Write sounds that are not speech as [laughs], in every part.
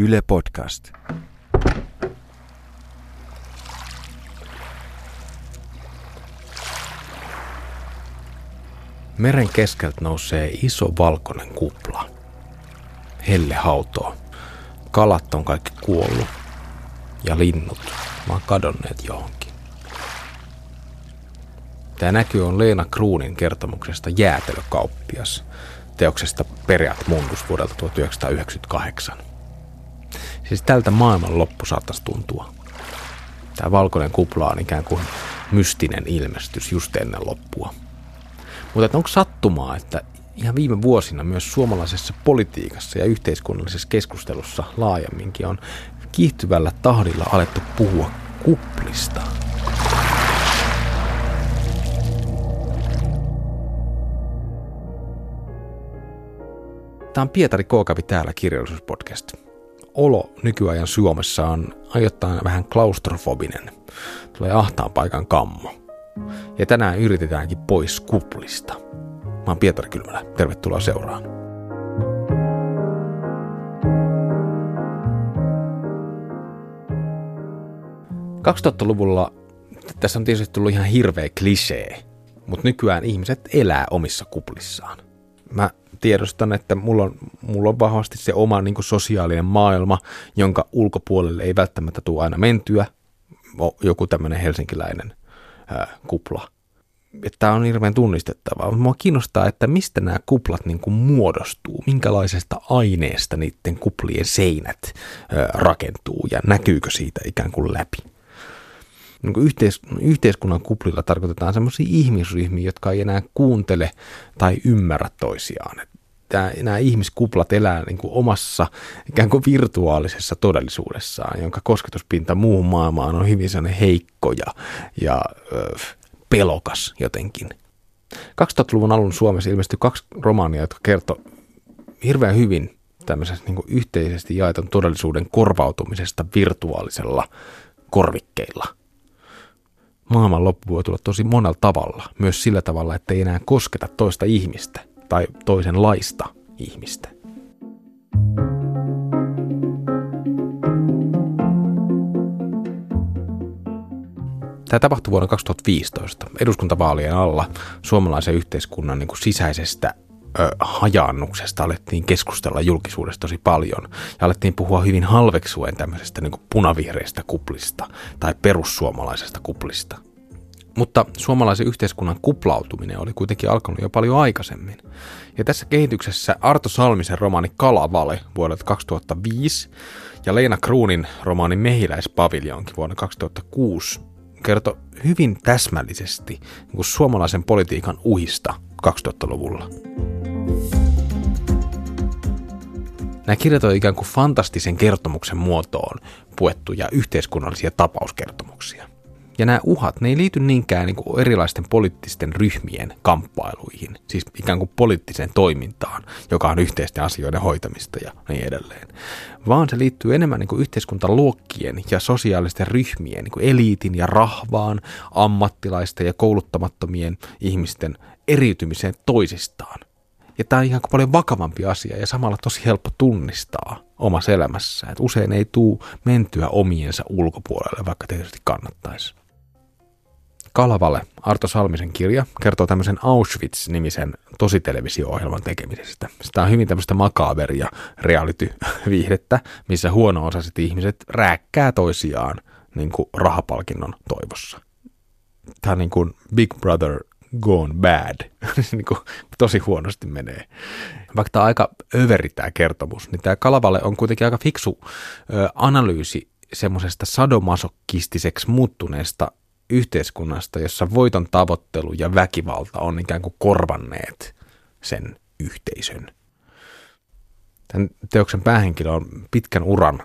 Yle Podcast. Meren keskeltä nousee iso valkoinen kupla. Helle hautoo. Kalat on kaikki kuollut. Ja linnut vaan kadonneet johonkin. Tämä näky on Leena Kruunin kertomuksesta Jäätelökauppias, teoksesta Periat Mundus vuodelta 1998. Siis tältä maailman loppu saattaisi tuntua. Tämä valkoinen kupla on ikään kuin mystinen ilmestys just ennen loppua. Mutta onko sattumaa, että ihan viime vuosina myös suomalaisessa politiikassa ja yhteiskunnallisessa keskustelussa laajemminkin on kiihtyvällä tahdilla alettu puhua kuplista. Tämä on Pietari Kookavi täällä kirjallisuuspodcast. Olo nykyajan Suomessa on ajoittain vähän klaustrofobinen. Tulee ahtaan paikan kammo. Ja tänään yritetäänkin pois kuplista. Mä oon Pietari Kylmälä. Tervetuloa seuraan. luvulla tässä on tietysti tullut ihan hirveä klisee, mutta nykyään ihmiset elää omissa kuplissaan. Mä tiedostan, että mulla on, mulla on vahvasti se oma niin sosiaalinen maailma, jonka ulkopuolelle ei välttämättä tule aina mentyä. Joku tämmöinen helsinkiläinen ää, kupla. Tämä on hirveän tunnistettavaa. Mua kiinnostaa, että mistä nämä kuplat niin kuin muodostuu, minkälaisesta aineesta niiden kuplien seinät ää, rakentuu ja näkyykö siitä ikään kuin läpi. Niin kuin yhteis- yhteiskunnan kuplilla tarkoitetaan sellaisia ihmisryhmiä, jotka ei enää kuuntele tai ymmärrä toisiaan. Tämä, nämä ihmiskuplat elää niin kuin omassa ikään kuin virtuaalisessa todellisuudessaan, jonka kosketuspinta muuhun maailmaan on hyvin sellainen heikko ja, ja ö, pelokas jotenkin. 2000-luvun alun Suomessa ilmestyi kaksi romaania, jotka kertoo hirveän hyvin tämmöisestä niin yhteisesti jaetun todellisuuden korvautumisesta virtuaalisella korvikkeilla – maailman loppu voi tulla tosi monella tavalla, myös sillä tavalla, että ei enää kosketa toista ihmistä tai toisenlaista ihmistä. Tämä tapahtui vuonna 2015 eduskuntavaalien alla suomalaisen yhteiskunnan niin kuin sisäisestä hajaannuksesta alettiin keskustella julkisuudessa tosi paljon ja alettiin puhua hyvin halveksuen tämmöisestä niin punavihreistä kuplista tai perussuomalaisesta kuplista. Mutta suomalaisen yhteiskunnan kuplautuminen oli kuitenkin alkanut jo paljon aikaisemmin. Ja tässä kehityksessä Arto Salmisen romaani Kalavale vuodelta 2005 ja Leena Kruunin romaani Mehiläispaviljonkin vuonna 2006 kertoi hyvin täsmällisesti niin suomalaisen politiikan uhista 2000-luvulla. Nämä kirjat on ikään kuin fantastisen kertomuksen muotoon puettuja yhteiskunnallisia tapauskertomuksia. Ja nämä uhat, ne ei liity niinkään niin kuin erilaisten poliittisten ryhmien kamppailuihin, siis ikään kuin poliittiseen toimintaan, joka on yhteisten asioiden hoitamista ja niin edelleen, vaan se liittyy enemmän niin kuin yhteiskuntaluokkien ja sosiaalisten ryhmien, niin kuin eliitin ja rahvaan, ammattilaisten ja kouluttamattomien ihmisten eriytymiseen toisistaan. Ja tämä on ihan paljon vakavampi asia ja samalla tosi helppo tunnistaa omassa elämässä, että usein ei tuu mentyä omiensa ulkopuolelle, vaikka tietysti kannattaisi. Kalavalle, Arto Salmisen kirja, kertoo tämmöisen Auschwitz-nimisen tositelevisio-ohjelman tekemisestä. Sitä on hyvin tämmöistä makaberia reality-viihdettä, missä huono-osaiset ihmiset rääkkää toisiaan niin kuin rahapalkinnon toivossa. Tämä on niin kuin Big Brother gone bad. [laughs] niin kuin tosi huonosti menee. Vaikka tämä on aika överi tämä kertomus, niin tämä Kalavalle on kuitenkin aika fiksu ö, analyysi semmoisesta sadomasokistiseksi muuttuneesta yhteiskunnasta, jossa voiton tavoittelu ja väkivalta on ikään kuin korvanneet sen yhteisön. Tämän teoksen päähenkilö on pitkän uran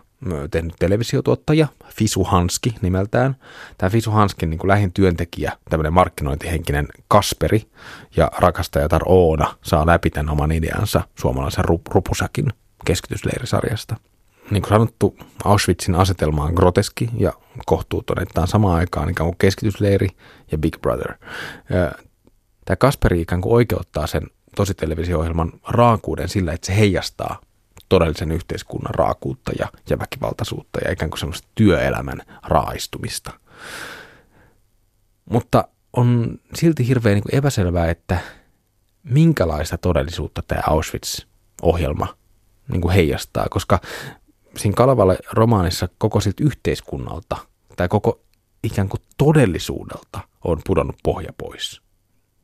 tehnyt televisiotuottaja, Fisu Hanski nimeltään. Tämä Fisu Hanskin niin lähin työntekijä, tämmöinen markkinointihenkinen Kasperi ja rakastajatar Oona saa läpi tämän oman ideansa suomalaisen rupusakin keskitysleirisarjasta – niin kuin sanottu, Auschwitzin asetelma on groteski ja kohtuuton, että tämä on samaan aikaan ikään kuin keskitysleiri ja Big Brother. Tämä Kasperi ikään kuin oikeuttaa sen tositelevisio-ohjelman raakuuden sillä, että se heijastaa todellisen yhteiskunnan raakuutta ja, ja väkivaltaisuutta ja ikään kuin semmoista työelämän raaistumista. Mutta on silti hirveän niin epäselvää, että minkälaista todellisuutta tämä Auschwitz-ohjelma niin kuin heijastaa, koska siinä Kalavalle romaanissa koko siltä yhteiskunnalta tai koko ikään kuin todellisuudelta on pudonnut pohja pois.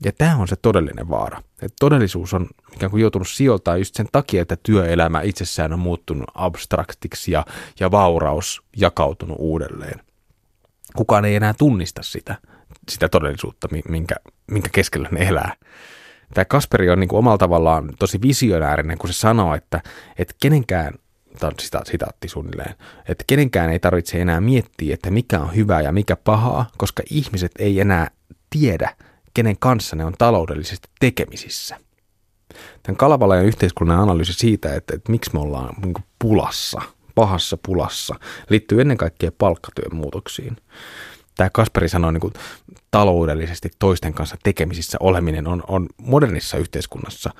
Ja tämä on se todellinen vaara. Että todellisuus on ikään kuin joutunut sijoiltaan just sen takia, että työelämä itsessään on muuttunut abstraktiksi ja, ja vauraus jakautunut uudelleen. Kukaan ei enää tunnista sitä, sitä todellisuutta, minkä, minkä keskellä ne elää. Tämä Kasperi on niin kuin omalla tavallaan tosi visionäärinen, kun se sanoo, että, että kenenkään tämä on sita, sitaatti suunnilleen, että kenenkään ei tarvitse enää miettiä, että mikä on hyvää ja mikä pahaa, koska ihmiset ei enää tiedä, kenen kanssa ne on taloudellisesti tekemisissä. Tämän Kalevalajan yhteiskunnan analyysi siitä, että, että miksi me ollaan niin pulassa, pahassa pulassa, liittyy ennen kaikkea palkkatyön muutoksiin tämä Kasperi sanoi, niin kuin taloudellisesti toisten kanssa tekemisissä oleminen on, on modernissa yhteiskunnassa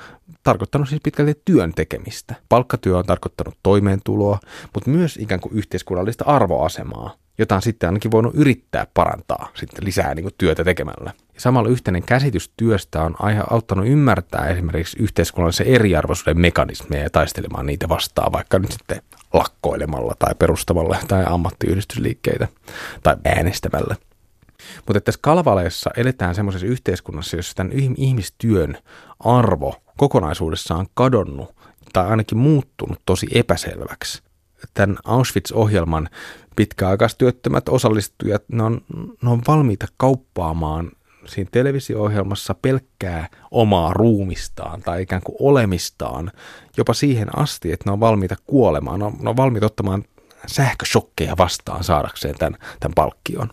tarkoittanut siis pitkälti työn tekemistä. Palkkatyö on tarkoittanut toimeentuloa, mutta myös ikään kuin yhteiskunnallista arvoasemaa, jota on sitten ainakin voinut yrittää parantaa sitten lisää niin kuin työtä tekemällä. Samalla yhteinen käsitys työstä on auttanut ymmärtää esimerkiksi yhteiskunnallisen eriarvoisuuden mekanismeja ja taistelemaan niitä vastaan, vaikka nyt sitten lakkoilemalla tai perustamalla tai ammattiyhdistysliikkeitä tai äänestämällä. Mutta tässä Kalvaleessa eletään semmoisessa yhteiskunnassa, jossa tämän ihmistyön arvo kokonaisuudessaan on kadonnut tai ainakin muuttunut tosi epäselväksi. Tämän Auschwitz-ohjelman pitkäaikaistyöttömät osallistujat, ne on, ne on valmiita kauppaamaan siinä televisio-ohjelmassa pelkkää omaa ruumistaan tai ikään kuin olemistaan jopa siihen asti, että ne on valmiita kuolemaan, ne on, ne on valmiita ottamaan sähköshokkeja vastaan saadakseen tämän, tämän palkkion.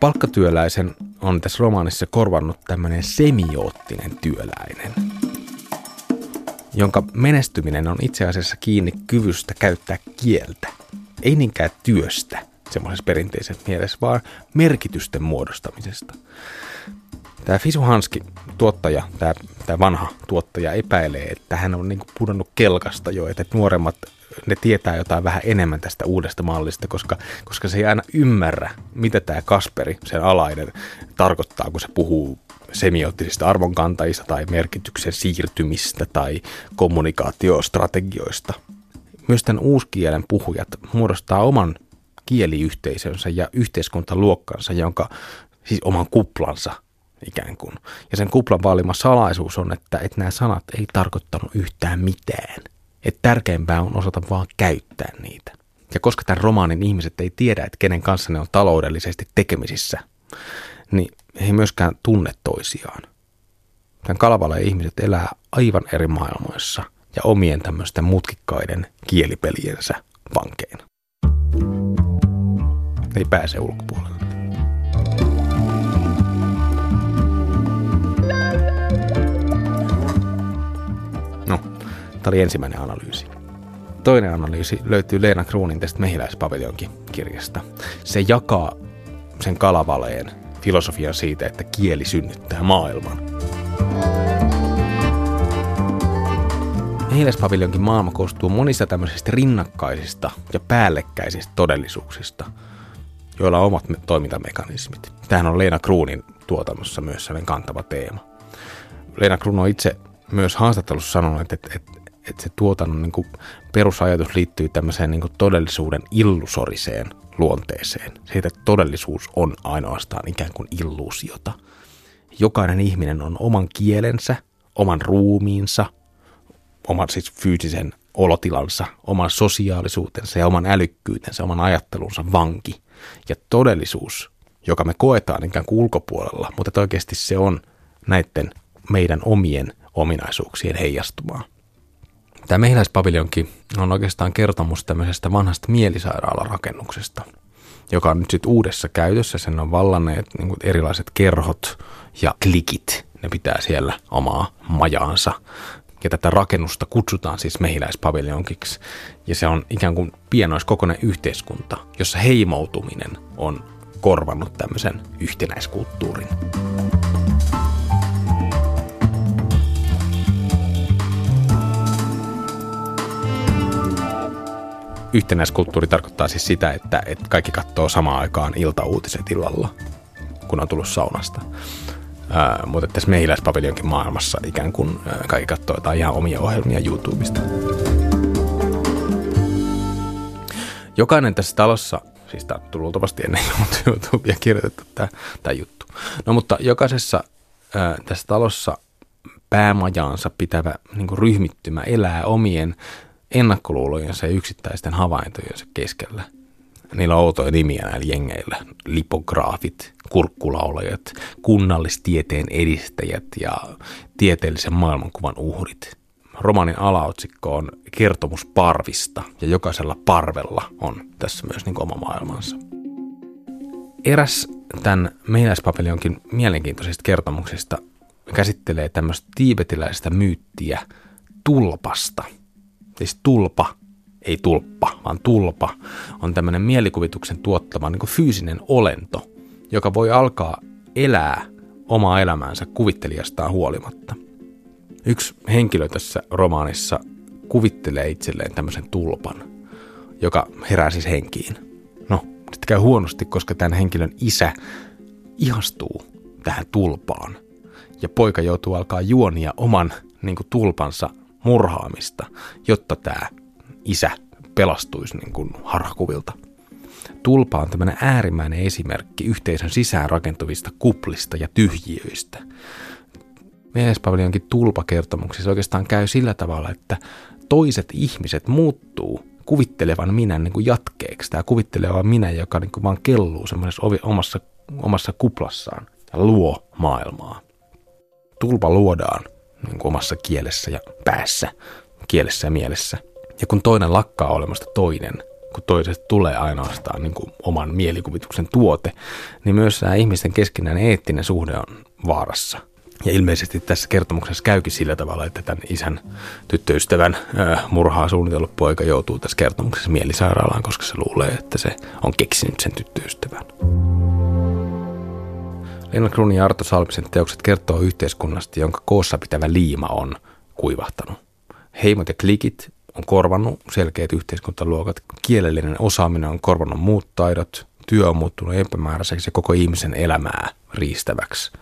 Palkkatyöläisen on tässä romaanissa korvannut tämmöinen semioottinen työläinen, jonka menestyminen on itse asiassa kiinni kyvystä käyttää kieltä, ei niinkään työstä – semmoisessa perinteisessä mielessä, vaan merkitysten muodostamisesta. Tämä Fisu Hanski, tuottaja, tämä, tämä vanha tuottaja epäilee, että hän on niin pudonnut kelkasta jo, että nuoremmat ne tietää jotain vähän enemmän tästä uudesta mallista, koska, koska se ei aina ymmärrä, mitä tämä Kasperi, sen alainen, tarkoittaa, kun se puhuu semioottisista arvonkantajista tai merkityksen siirtymistä tai kommunikaatiostrategioista. Myös tämän uuskielen puhujat muodostaa oman kieliyhteisönsä ja yhteiskuntaluokkansa, jonka siis oman kuplansa ikään kuin. Ja sen kuplan vaalima salaisuus on, että, että nämä sanat ei tarkoittanut yhtään mitään. Että tärkeämpää on osata vaan käyttää niitä. Ja koska tämän romaanin ihmiset ei tiedä, että kenen kanssa ne on taloudellisesti tekemisissä, niin he ei myöskään tunne toisiaan. Tämän Kalavalle ihmiset elää aivan eri maailmoissa ja omien tämmöisten mutkikkaiden kielipeliensä vankeina ei pääse ulkopuolelle. No, tämä oli ensimmäinen analyysi. Toinen analyysi löytyy Leena Kruunin tästä mehiläispaviljonkin kirjasta. Se jakaa sen kalavaleen filosofian siitä, että kieli synnyttää maailman. Mehiläispaviljonkin maailma koostuu monista tämmöisistä rinnakkaisista ja päällekkäisistä todellisuuksista – joilla on omat toimintamekanismit. Tähän on Leena Kruunin tuotannossa myös sellainen kantava teema. Leena Kruun on itse myös haastattelussa sanonut, että, että, että, että se tuotannon niin kuin perusajatus liittyy tämmöiseen niin kuin todellisuuden illusoriseen luonteeseen. Siitä, todellisuus on ainoastaan ikään kuin illuusiota. Jokainen ihminen on oman kielensä, oman ruumiinsa, oman siis fyysisen olotilansa, oman sosiaalisuutensa ja oman älykkyytensä, oman ajattelunsa vanki ja todellisuus, joka me koetaan ikään kuin ulkopuolella, mutta oikeasti se on näiden meidän omien ominaisuuksien heijastumaa. Tämä mehiläispaviljonki on oikeastaan kertomus tämmöisestä vanhasta mielisairaalarakennuksesta, joka on nyt sitten uudessa käytössä. Sen on vallanneet niin erilaiset kerhot ja klikit. Ne pitää siellä omaa majaansa ja tätä rakennusta kutsutaan siis mehiläispaviljonkiksi. Ja se on ikään kuin pienoiskokoinen yhteiskunta, jossa heimoutuminen on korvannut tämmöisen yhtenäiskulttuurin. Yhtenäiskulttuuri tarkoittaa siis sitä, että, että kaikki katsoo samaan aikaan iltauutiset illalla, kun on tullut saunasta. Mutta tässä mehiläispaviljonkin maailmassa ikään kuin kaikki katsoo jotain ihan omia ohjelmia YouTubesta. Jokainen tässä talossa, siis tämä on luultavasti ennen [laughs] YouTubea kirjoitettu tämä, tämä juttu. No mutta jokaisessa ää, tässä talossa päämajaansa pitävä niin ryhmittymä elää omien ennakkoluulojensa ja yksittäisten havaintojensa keskellä. Niillä on outoja nimiä näillä jengeillä. Lipograafit, kurkkulaulajat, kunnallistieteen edistäjät ja tieteellisen maailmankuvan uhrit. Romanin alaotsikko on kertomus parvista ja jokaisella parvella on tässä myös niin oma maailmansa. Eräs tämän mehiläispapiljonkin mielenkiintoisista kertomuksista käsittelee tämmöistä tiibetiläistä myyttiä tulpasta. Siis tulpa, ei tulppa, vaan tulpa on tämmöinen mielikuvituksen tuottama niin fyysinen olento, joka voi alkaa elää omaa elämäänsä kuvittelijastaan huolimatta. Yksi henkilö tässä romaanissa kuvittelee itselleen tämmöisen tulpan, joka herää siis henkiin. No, sitten käy huonosti, koska tämän henkilön isä ihastuu tähän tulpaan ja poika joutuu alkaa juonia oman niin tulpansa murhaamista, jotta tämä isä pelastuisi niin kuin, harhakuvilta. Tulpa on tämmöinen äärimmäinen esimerkki yhteisön sisään rakentuvista kuplista ja tyhjiöistä. Miespaviljonkin tulpakertomuksissa oikeastaan käy sillä tavalla, että toiset ihmiset muuttuu kuvittelevan minä niin kuin jatkeeksi. Tämä kuvitteleva minä, joka niin kuin vaan kelluu semmoisessa omassa, omassa kuplassaan ja luo maailmaa tulpa luodaan niin kuin omassa kielessä ja päässä, kielessä ja mielessä. Ja kun toinen lakkaa olemasta toinen, kun toisesta tulee ainoastaan niin kuin oman mielikuvituksen tuote, niin myös tämä ihmisten keskinäinen eettinen suhde on vaarassa. Ja ilmeisesti tässä kertomuksessa käykin sillä tavalla, että tämän isän tyttöystävän murhaa suunnitellut poika joutuu tässä kertomuksessa mielisairaalaan, koska se luulee, että se on keksinyt sen tyttöystävän. Leena Kruunin ja Arto Salmisen teokset kertoo yhteiskunnasta, jonka koossa pitävä liima on kuivahtanut. Heimot ja klikit on korvannut selkeät yhteiskuntaluokat, kielellinen osaaminen on korvannut muut taidot, työ on muuttunut epämääräiseksi ja koko ihmisen elämää riistäväksi.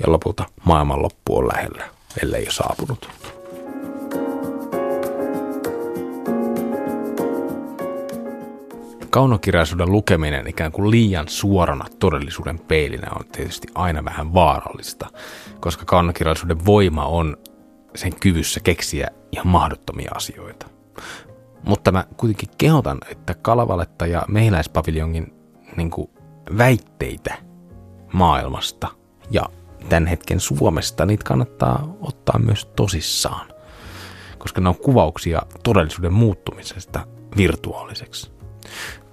Ja lopulta maailmanloppu on lähellä, ellei jo saapunut. Kaunokirjallisuuden lukeminen ikään kuin liian suorana todellisuuden peilinä on tietysti aina vähän vaarallista, koska kaunokirjallisuuden voima on sen kyvyssä keksiä ihan mahdottomia asioita. Mutta mä kuitenkin kehotan, että Kalavaletta ja Mehiläispaviljongin niin kuin väitteitä maailmasta ja tämän hetken Suomesta, niitä kannattaa ottaa myös tosissaan, koska ne on kuvauksia todellisuuden muuttumisesta virtuaaliseksi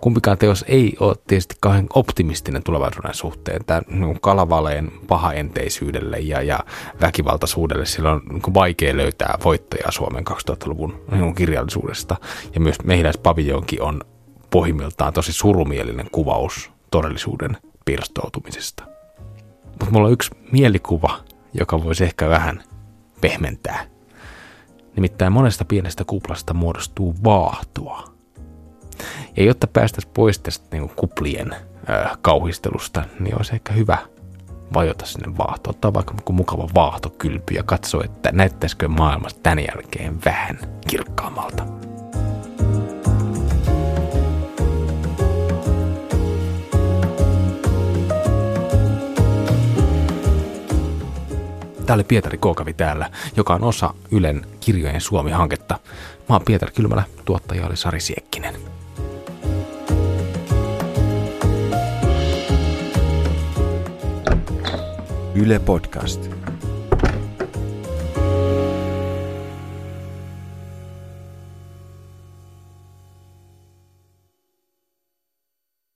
kumpikaan teos ei ole tietysti kauhean optimistinen tulevaisuuden suhteen. Tämä niin kalavaleen pahaenteisyydelle ja, ja väkivaltaisuudelle sillä on niin vaikea löytää voittajaa Suomen 2000-luvun niin kirjallisuudesta. Ja myös mehiläispaviljonkin on pohjimmiltaan tosi surumielinen kuvaus todellisuuden pirstoutumisesta. Mutta mulla on yksi mielikuva, joka voisi ehkä vähän pehmentää. Nimittäin monesta pienestä kuplasta muodostuu vaahtoa – ja jotta päästäisiin pois tästä niin kuplien äh, kauhistelusta, niin olisi ehkä hyvä vajota sinne vaahtoon. Ottaa vaikka mukava vaahtokylpy ja katsoa, että näyttäisikö maailmasta tämän jälkeen vähän kirkkaammalta. Tämä oli Pietari Kookavi täällä, joka on osa Ylen kirjojen Suomi-hanketta. Mä oon Pietari Kylmälä, tuottaja oli Sari Siekkinen. Yle Podcast.